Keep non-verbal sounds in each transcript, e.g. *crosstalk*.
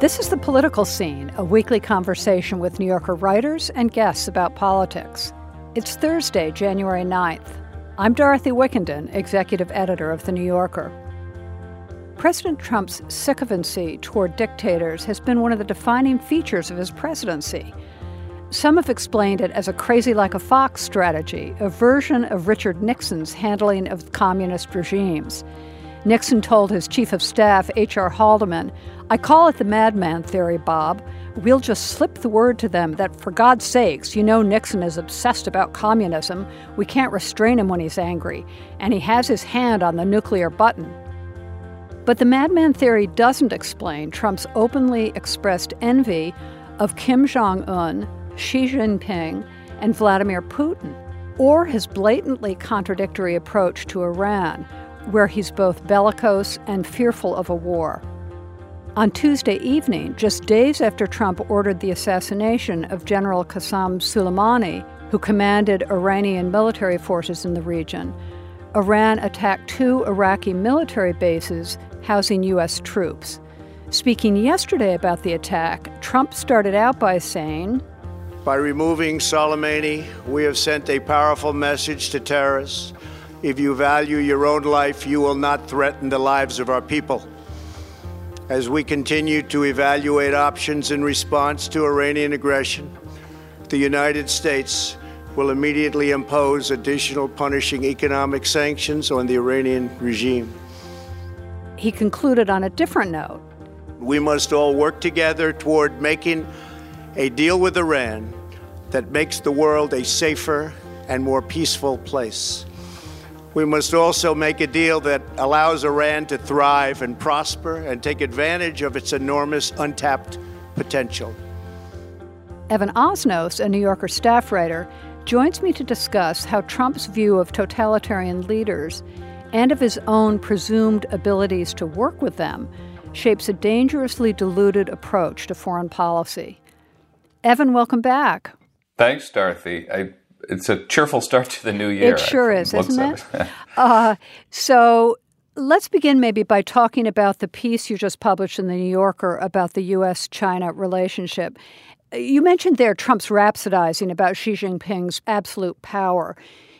This is The Political Scene, a weekly conversation with New Yorker writers and guests about politics. It's Thursday, January 9th. I'm Dorothy Wickenden, executive editor of The New Yorker. President Trump's sycophancy toward dictators has been one of the defining features of his presidency. Some have explained it as a crazy like a fox strategy, a version of Richard Nixon's handling of communist regimes. Nixon told his chief of staff, H.R. Haldeman, I call it the madman theory, Bob. We'll just slip the word to them that, for God's sakes, you know Nixon is obsessed about communism. We can't restrain him when he's angry, and he has his hand on the nuclear button. But the madman theory doesn't explain Trump's openly expressed envy of Kim Jong un, Xi Jinping, and Vladimir Putin, or his blatantly contradictory approach to Iran where he's both bellicose and fearful of a war. On Tuesday evening, just days after Trump ordered the assassination of General Qasem Soleimani, who commanded Iranian military forces in the region, Iran attacked two Iraqi military bases housing U.S. troops. Speaking yesterday about the attack, Trump started out by saying, By removing Soleimani, we have sent a powerful message to terrorists if you value your own life, you will not threaten the lives of our people. As we continue to evaluate options in response to Iranian aggression, the United States will immediately impose additional punishing economic sanctions on the Iranian regime. He concluded on a different note. We must all work together toward making a deal with Iran that makes the world a safer and more peaceful place. We must also make a deal that allows Iran to thrive and prosper and take advantage of its enormous untapped potential. Evan Osnos, a New Yorker staff writer, joins me to discuss how Trump's view of totalitarian leaders and of his own presumed abilities to work with them shapes a dangerously diluted approach to foreign policy. Evan, welcome back. Thanks, Dorothy. I it's a cheerful start to the new year. It sure is, isn't it? *laughs* uh, so let's begin maybe by talking about the piece you just published in the New Yorker about the U.S. China relationship. You mentioned there Trump's rhapsodizing about Xi Jinping's absolute power.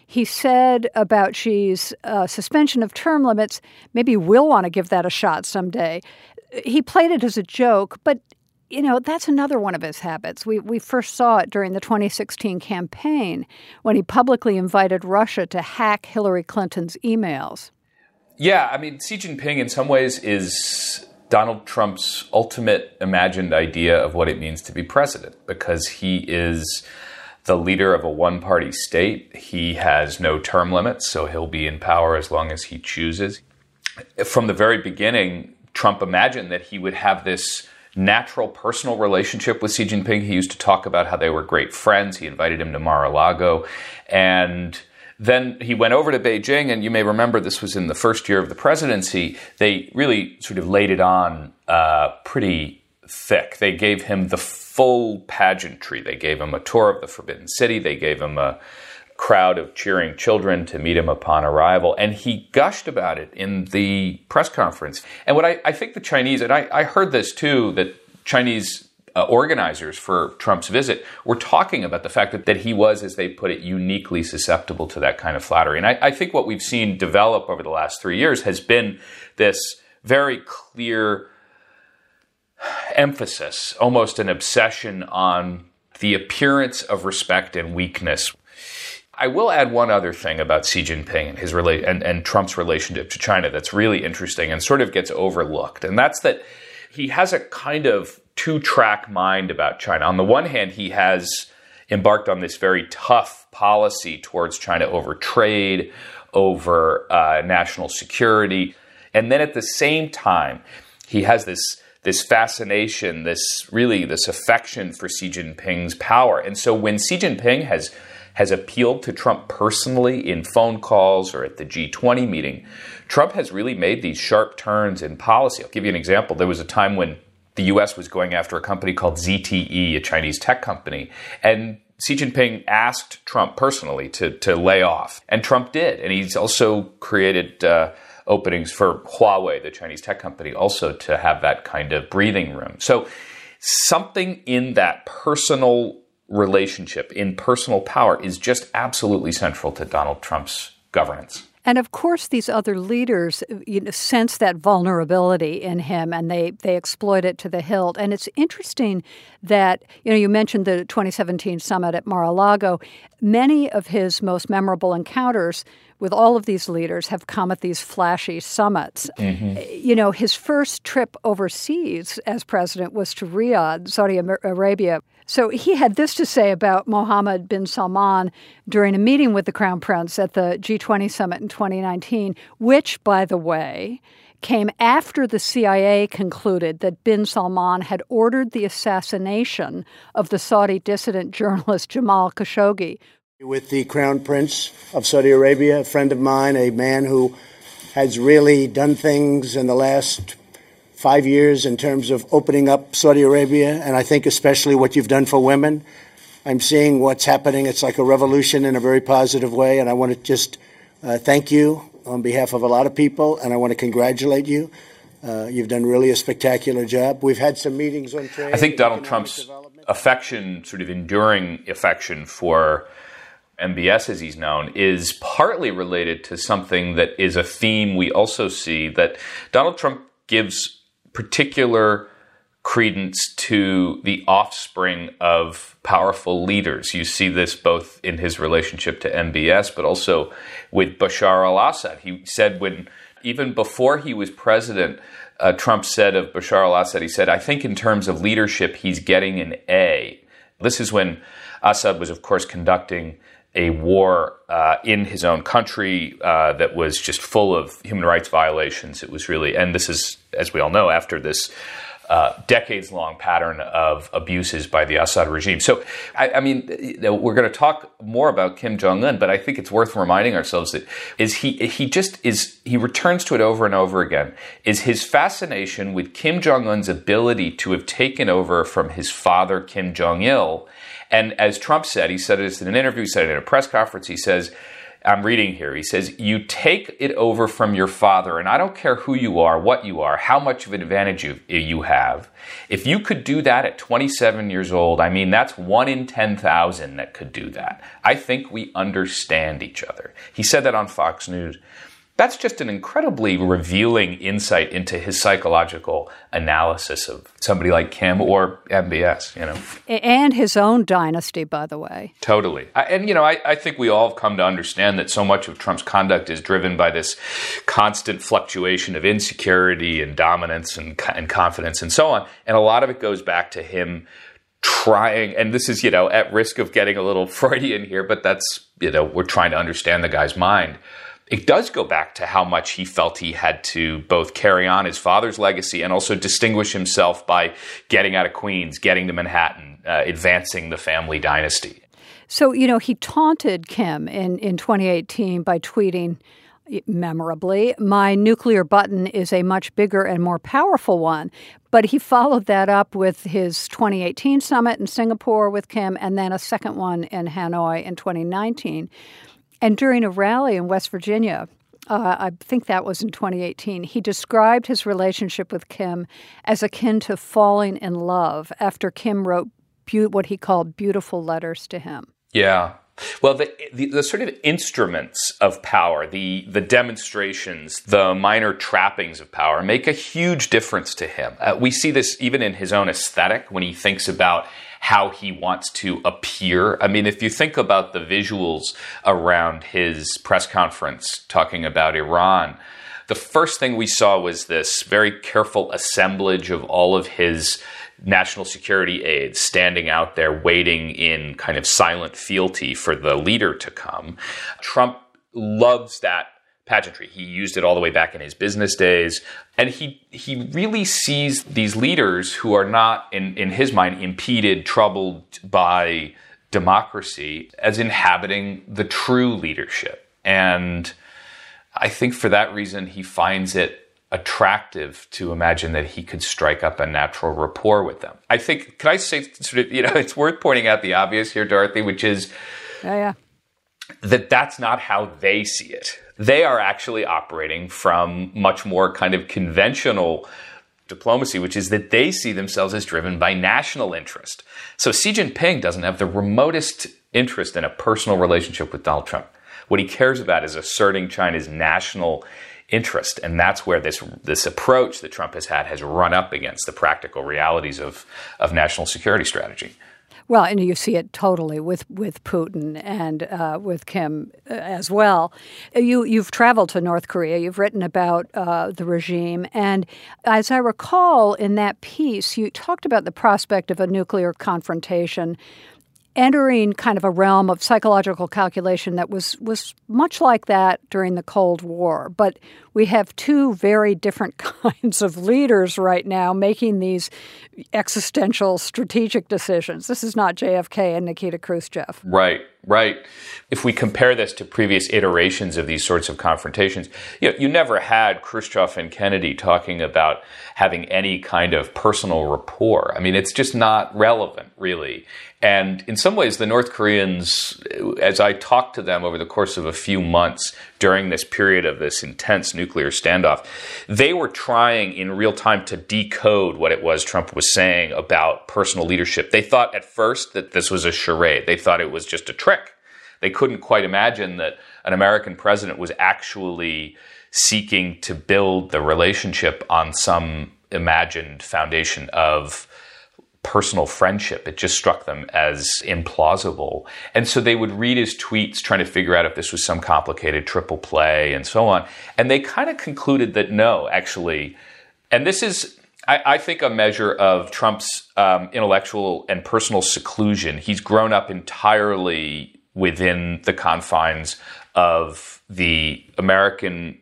He said about Xi's uh, suspension of term limits, maybe we'll want to give that a shot someday. He played it as a joke, but you know, that's another one of his habits. We, we first saw it during the 2016 campaign when he publicly invited Russia to hack Hillary Clinton's emails. Yeah, I mean, Xi Jinping in some ways is Donald Trump's ultimate imagined idea of what it means to be president because he is the leader of a one party state. He has no term limits, so he'll be in power as long as he chooses. From the very beginning, Trump imagined that he would have this natural personal relationship with Xi Jinping. He used to talk about how they were great friends. He invited him to Mar-a-Lago. And then he went over to Beijing, and you may remember this was in the first year of the presidency. They really sort of laid it on uh, pretty thick. They gave him the full pageantry. They gave him a tour of the Forbidden City. They gave him a crowd of cheering children to meet him upon arrival. And he gushed about it in the press conference. And what I, I think the Chinese, and I, I heard this too, that Chinese uh, organizers for Trump's visit were talking about the fact that, that he was, as they put it, uniquely susceptible to that kind of flattery. And I, I think what we've seen develop over the last three years has been this very clear emphasis, almost an obsession on the appearance of respect and weakness I will add one other thing about Xi Jinping and his rela- and, and Trump's relationship to China that's really interesting and sort of gets overlooked, and that's that he has a kind of two-track mind about China. On the one hand, he has embarked on this very tough policy towards China over trade, over uh, national security, and then at the same time, he has this this fascination, this really this affection for Xi Jinping's power. And so when Xi Jinping has has appealed to Trump personally in phone calls or at the G20 meeting. Trump has really made these sharp turns in policy. I'll give you an example. There was a time when the US was going after a company called ZTE, a Chinese tech company, and Xi Jinping asked Trump personally to, to lay off, and Trump did. And he's also created uh, openings for Huawei, the Chinese tech company, also to have that kind of breathing room. So something in that personal relationship, in personal power, is just absolutely central to Donald Trump's governance. And of course, these other leaders you know, sense that vulnerability in him, and they they exploit it to the hilt. And it's interesting that you know you mentioned the 2017 summit at Mar-a-Lago. Many of his most memorable encounters with all of these leaders have come at these flashy summits. Mm-hmm. You know, his first trip overseas as president was to Riyadh, Saudi Arabia. So he had this to say about Mohammed bin Salman during a meeting with the Crown Prince at the G20 summit in 2019, which, by the way, came after the CIA concluded that bin Salman had ordered the assassination of the Saudi dissident journalist Jamal Khashoggi. With the Crown Prince of Saudi Arabia, a friend of mine, a man who has really done things in the last five years in terms of opening up Saudi Arabia, and I think especially what you've done for women. I'm seeing what's happening. It's like a revolution in a very positive way, and I want to just uh, thank you on behalf of a lot of people, and I want to congratulate you. Uh, you've done really a spectacular job. We've had some meetings on trade. I think Donald Trump's affection, sort of enduring affection for MBS as he's known, is partly related to something that is a theme we also see that Donald Trump gives particular credence to the offspring of powerful leaders. You see this both in his relationship to MBS, but also with Bashar al Assad. He said when, even before he was president, uh, Trump said of Bashar al Assad, he said, I think in terms of leadership, he's getting an A. This is when Assad was, of course, conducting a war uh, in his own country uh, that was just full of human rights violations. It was really, and this is, as we all know, after this uh, decades long pattern of abuses by the Assad regime. So, I, I mean, we're going to talk more about Kim Jong Un, but I think it's worth reminding ourselves that is he he just is he returns to it over and over again. Is his fascination with Kim Jong Un's ability to have taken over from his father Kim Jong Il and as Trump said, he said it in an interview, he said it in a press conference, he says, I'm reading here. He says, You take it over from your father, and I don't care who you are, what you are, how much of an advantage you, you have. If you could do that at 27 years old, I mean, that's one in 10,000 that could do that. I think we understand each other. He said that on Fox News that's just an incredibly revealing insight into his psychological analysis of somebody like Kim or MBS, you know. And his own dynasty, by the way. Totally. and, you know, I, I think we all have come to understand that so much of Trump's conduct is driven by this constant fluctuation of insecurity and dominance and, and confidence and so on. And a lot of it goes back to him trying and this is you know at risk of getting a little *laughs* freudian here but that's you know we're trying to understand the guy's mind it does go back to how much he felt he had to both carry on his father's legacy and also distinguish himself by getting out of Queens, getting to Manhattan, uh, advancing the family dynasty. So, you know, he taunted Kim in, in 2018 by tweeting memorably, My nuclear button is a much bigger and more powerful one. But he followed that up with his 2018 summit in Singapore with Kim and then a second one in Hanoi in 2019. And during a rally in West Virginia, uh, I think that was in 2018, he described his relationship with Kim as akin to falling in love after Kim wrote be- what he called beautiful letters to him. Yeah. Well, the, the, the, sort of instruments of power, the, the demonstrations, the minor trappings of power make a huge difference to him. Uh, we see this even in his own aesthetic when he thinks about how he wants to appear. I mean, if you think about the visuals around his press conference talking about Iran, the first thing we saw was this very careful assemblage of all of his national security aides standing out there waiting in kind of silent fealty for the leader to come. Trump loves that pageantry. He used it all the way back in his business days. And he, he really sees these leaders who are not, in, in his mind, impeded, troubled by democracy as inhabiting the true leadership. And I think for that reason, he finds it attractive to imagine that he could strike up a natural rapport with them. I think, can I say, sort of, you know, *laughs* it's worth pointing out the obvious here, Dorothy, which is yeah. That that's not how they see it They are actually operating from much more kind of conventional diplomacy, which is that they see themselves as driven by national interest. So Xi Jinping doesn't have the remotest interest in a personal relationship with Donald Trump. What he cares about is asserting China's national interest, and that's where this this approach that Trump has had has run up against the practical realities of of national security strategy. Well, and you see it totally with, with Putin and uh, with Kim uh, as well. You you've traveled to North Korea. You've written about uh, the regime, and as I recall, in that piece, you talked about the prospect of a nuclear confrontation entering kind of a realm of psychological calculation that was was much like that during the Cold War. But we have two very different *laughs* kinds of leaders right now making these existential strategic decisions. This is not JFK and Nikita Khrushchev. Right, right. If we compare this to previous iterations of these sorts of confrontations, you, know, you never had Khrushchev and Kennedy talking about having any kind of personal rapport. I mean, it's just not relevant, really. And in some ways, the North Koreans, as I talked to them over the course of a few months during this period of this intense nuclear standoff, they were trying in real time to decode what it was Trump was saying about personal leadership. They thought at first that this was a charade, they thought it was just a trick. They couldn't quite imagine that an American president was actually seeking to build the relationship on some imagined foundation of personal friendship. It just struck them as implausible. And so they would read his tweets trying to figure out if this was some complicated triple play and so on. And they kind of concluded that no, actually, and this is. I, think a measure of Trump's um, intellectual and personal seclusion. He's grown up entirely within the confines of the American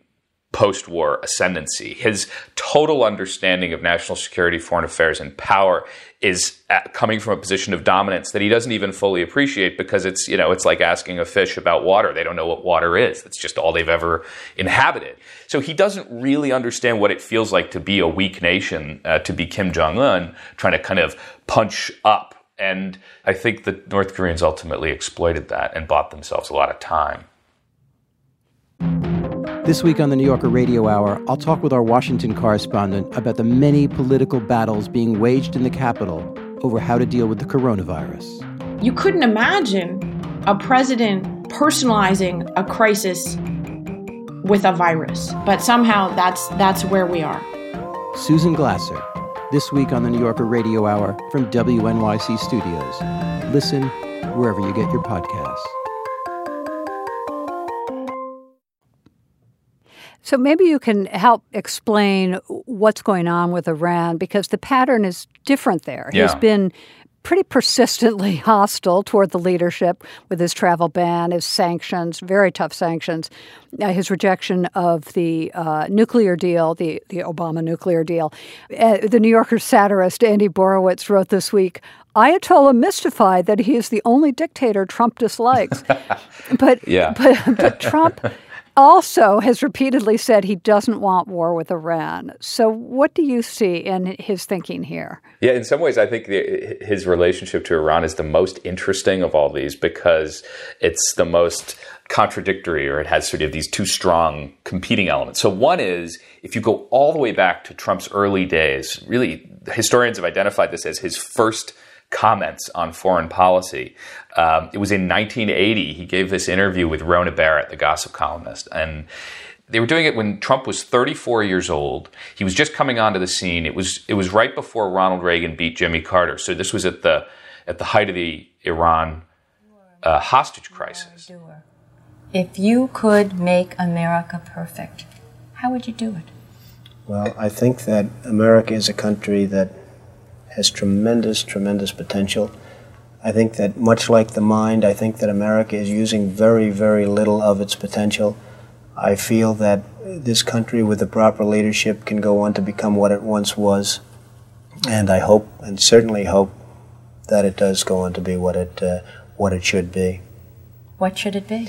post war ascendancy. His total understanding of national security, foreign affairs, and power is coming from a position of dominance that he doesn't even fully appreciate because it's, you know, it's like asking a fish about water. They don't know what water is. It's just all they've ever inhabited. So he doesn't really understand what it feels like to be a weak nation, uh, to be Kim Jong un, trying to kind of punch up. And I think the North Koreans ultimately exploited that and bought themselves a lot of time. This week on the New Yorker Radio Hour, I'll talk with our Washington correspondent about the many political battles being waged in the Capitol over how to deal with the coronavirus. You couldn't imagine a president personalizing a crisis with a virus, but somehow that's that's where we are. Susan Glasser, this week on the New Yorker Radio Hour from WNYC Studios. Listen wherever you get your podcasts. So maybe you can help explain what's going on with Iran because the pattern is different there. Yeah. He's been pretty persistently *laughs* hostile toward the leadership with his travel ban, his sanctions, very tough sanctions, uh, his rejection of the uh, nuclear deal, the, the Obama nuclear deal. Uh, the New Yorker satirist Andy Borowitz wrote this week Ayatollah mystified that he is the only dictator Trump dislikes. *laughs* but, yeah. but, but Trump *laughs* also has repeatedly said he doesn't want war with Iran. So, what do you see in his thinking here? Yeah, in some ways, I think the, his relationship to Iran is the most interesting of all these because it's the most contradictory or it has sort of these two strong competing elements. So, one is if you go all the way back to Trump's early days, really, historians have identified this as his first comments on foreign policy. Um, it was in 1980. He gave this interview with Rona Barrett, the gossip columnist, and they were doing it when Trump was 34 years old. He was just coming onto the scene. It was it was right before Ronald Reagan beat Jimmy Carter. So this was at the at the height of the Iran uh, hostage crisis. If you could make America perfect, how would you do it? Well, I think that America is a country that has tremendous, tremendous potential. I think that much like the mind, I think that America is using very, very little of its potential. I feel that this country, with the proper leadership, can go on to become what it once was. And I hope, and certainly hope, that it does go on to be what it, uh, what it should be. What should it be?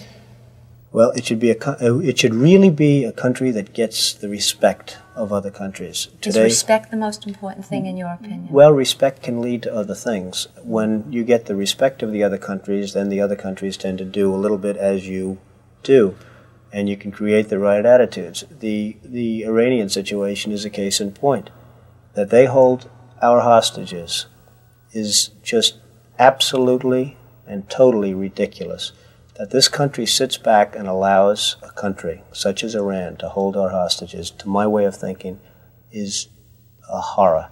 Well, it should be a. Uh, it should really be a country that gets the respect of other countries. Today, Is respect the most important thing in your opinion? Well, respect can lead to other things. When you get the respect of the other countries, then the other countries tend to do a little bit as you do. and you can create the right attitudes. The, the Iranian situation is a case in point. That they hold our hostages is just absolutely and totally ridiculous. That this country sits back and allows a country such as Iran to hold our hostages, to my way of thinking, is a horror.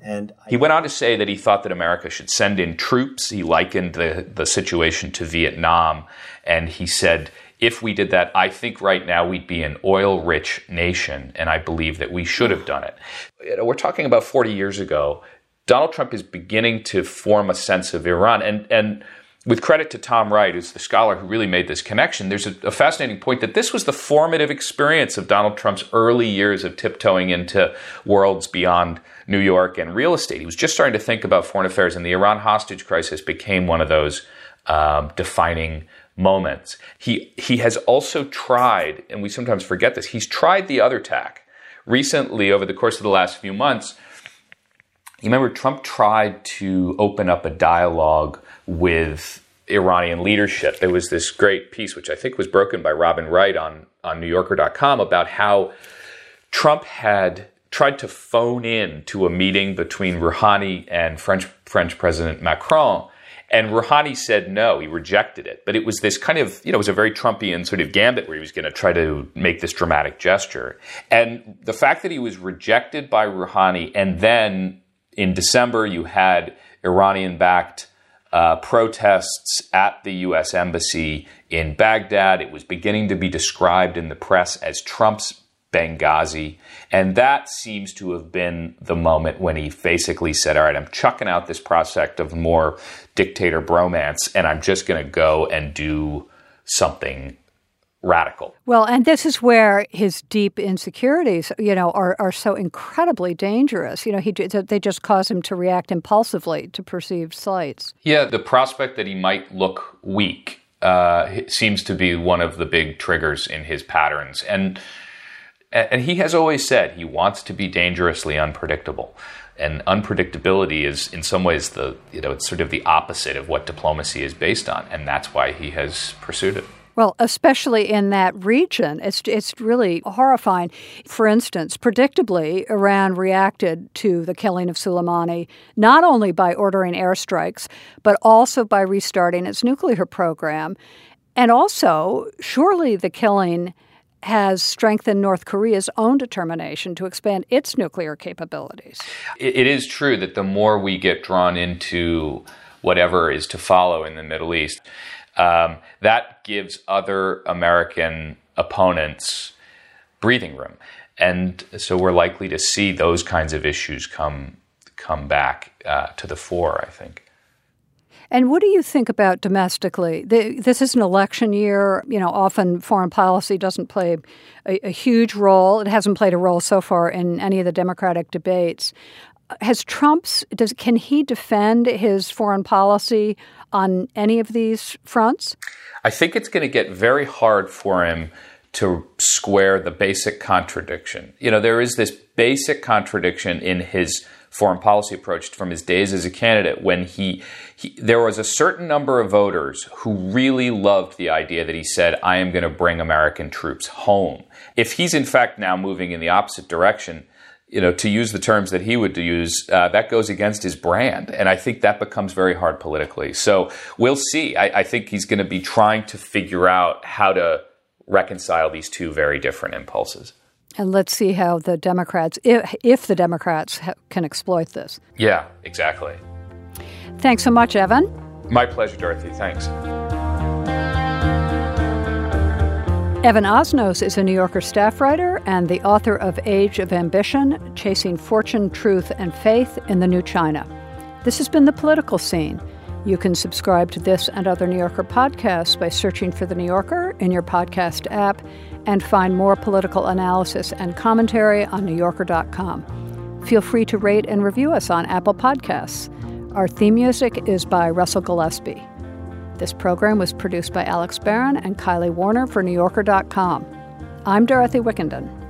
And he went on to say that he thought that America should send in troops. He likened the, the situation to Vietnam. And he said, if we did that, I think right now we'd be an oil rich nation. And I believe that we should have done it. You know, we're talking about 40 years ago. Donald Trump is beginning to form a sense of Iran. And, and with credit to Tom Wright, who's the scholar who really made this connection, there's a, a, fascinating point that this was the formative experience of Donald Trump's early years of tiptoeing into worlds beyond New York and real estate. He was just starting to think about foreign affairs, and the Iran hostage crisis became one of those um, defining moments. He he has also tried, and we sometimes forget this. He's tried the other tack recently over the course of the last few months. You remember Trump tried to open up a dialogue with Iranian leadership. There was this great piece, which I think was broken by Robin Wright on, on NewYorker.com, about how Trump had tried to phone in to a meeting between Rouhani and French, French President Macron. And Rouhani said no, he rejected it. But it was this kind of, you know, it was a very Trumpian sort of gambit where he was going to try to make this dramatic gesture. And the fact that he was rejected by Rouhani, and then in December you had Iranian backed uh, protests at the U.S. Embassy in Baghdad. It was beginning to be described in the press as Trump's Benghazi. And that seems to have been the moment when he basically said, All right, I'm chucking out this prospect of more dictator bromance, and I'm just going to go and do something radical. Well, and this is where his deep insecurities, you know, are, are so incredibly dangerous. You know, he they just cause him to react impulsively to perceived slights. Yeah, the prospect that he might look weak uh, seems to be one of the big triggers in his patterns, and and he has always said he wants to be dangerously unpredictable. And unpredictability is, in some ways, the you know it's sort of the opposite of what diplomacy is based on, and that's why he has pursued it. Well, especially in that region, it's it's really horrifying. For instance, predictably, Iran reacted to the killing of Soleimani not only by ordering airstrikes, but also by restarting its nuclear program. And also, surely the killing has strengthened North Korea's own determination to expand its nuclear capabilities. it is true that the more we get drawn into whatever is to follow in the Middle East, um, that gives other American opponents breathing room. And so we're likely to see those kinds of issues come come back uh, to the fore, I think. And what do you think about domestically? The, this is an election year. You know, often foreign policy doesn't play a, a, huge role. It hasn't played a role so far in any of the Democratic debates. Has Trump's does can he defend his foreign policy on any of these fronts? I think it's going to get very hard for him to square the basic contradiction. You know, there is this basic contradiction in his foreign policy approach from his days as a candidate when he, he, there was a certain number of voters who really loved the idea that he said I am going to bring American troops home. If he's in fact now moving in the opposite direction, you know, to use the terms that he would use, uh, that goes against his brand. And I think that becomes very hard politically. So we'll see. I, I think he's going to be trying to figure out how to reconcile these two very different impulses. And let's see how the Democrats, if, if the Democrats ha- can exploit this. Yeah, exactly. Thanks so much, Evan. My pleasure, Dorothy. Thanks. Evan Osnos is a New Yorker staff writer and the author of Age of Ambition Chasing Fortune, Truth, and Faith in the New China. This has been The Political Scene. You can subscribe to this and other New Yorker podcasts by searching for The New Yorker in your podcast app and find more political analysis and commentary on NewYorker.com. Feel free to rate and review us on Apple Podcasts. Our theme music is by Russell Gillespie. This program was produced by Alex Barron and Kylie Warner for NewYorker.com. I'm Dorothy Wickenden.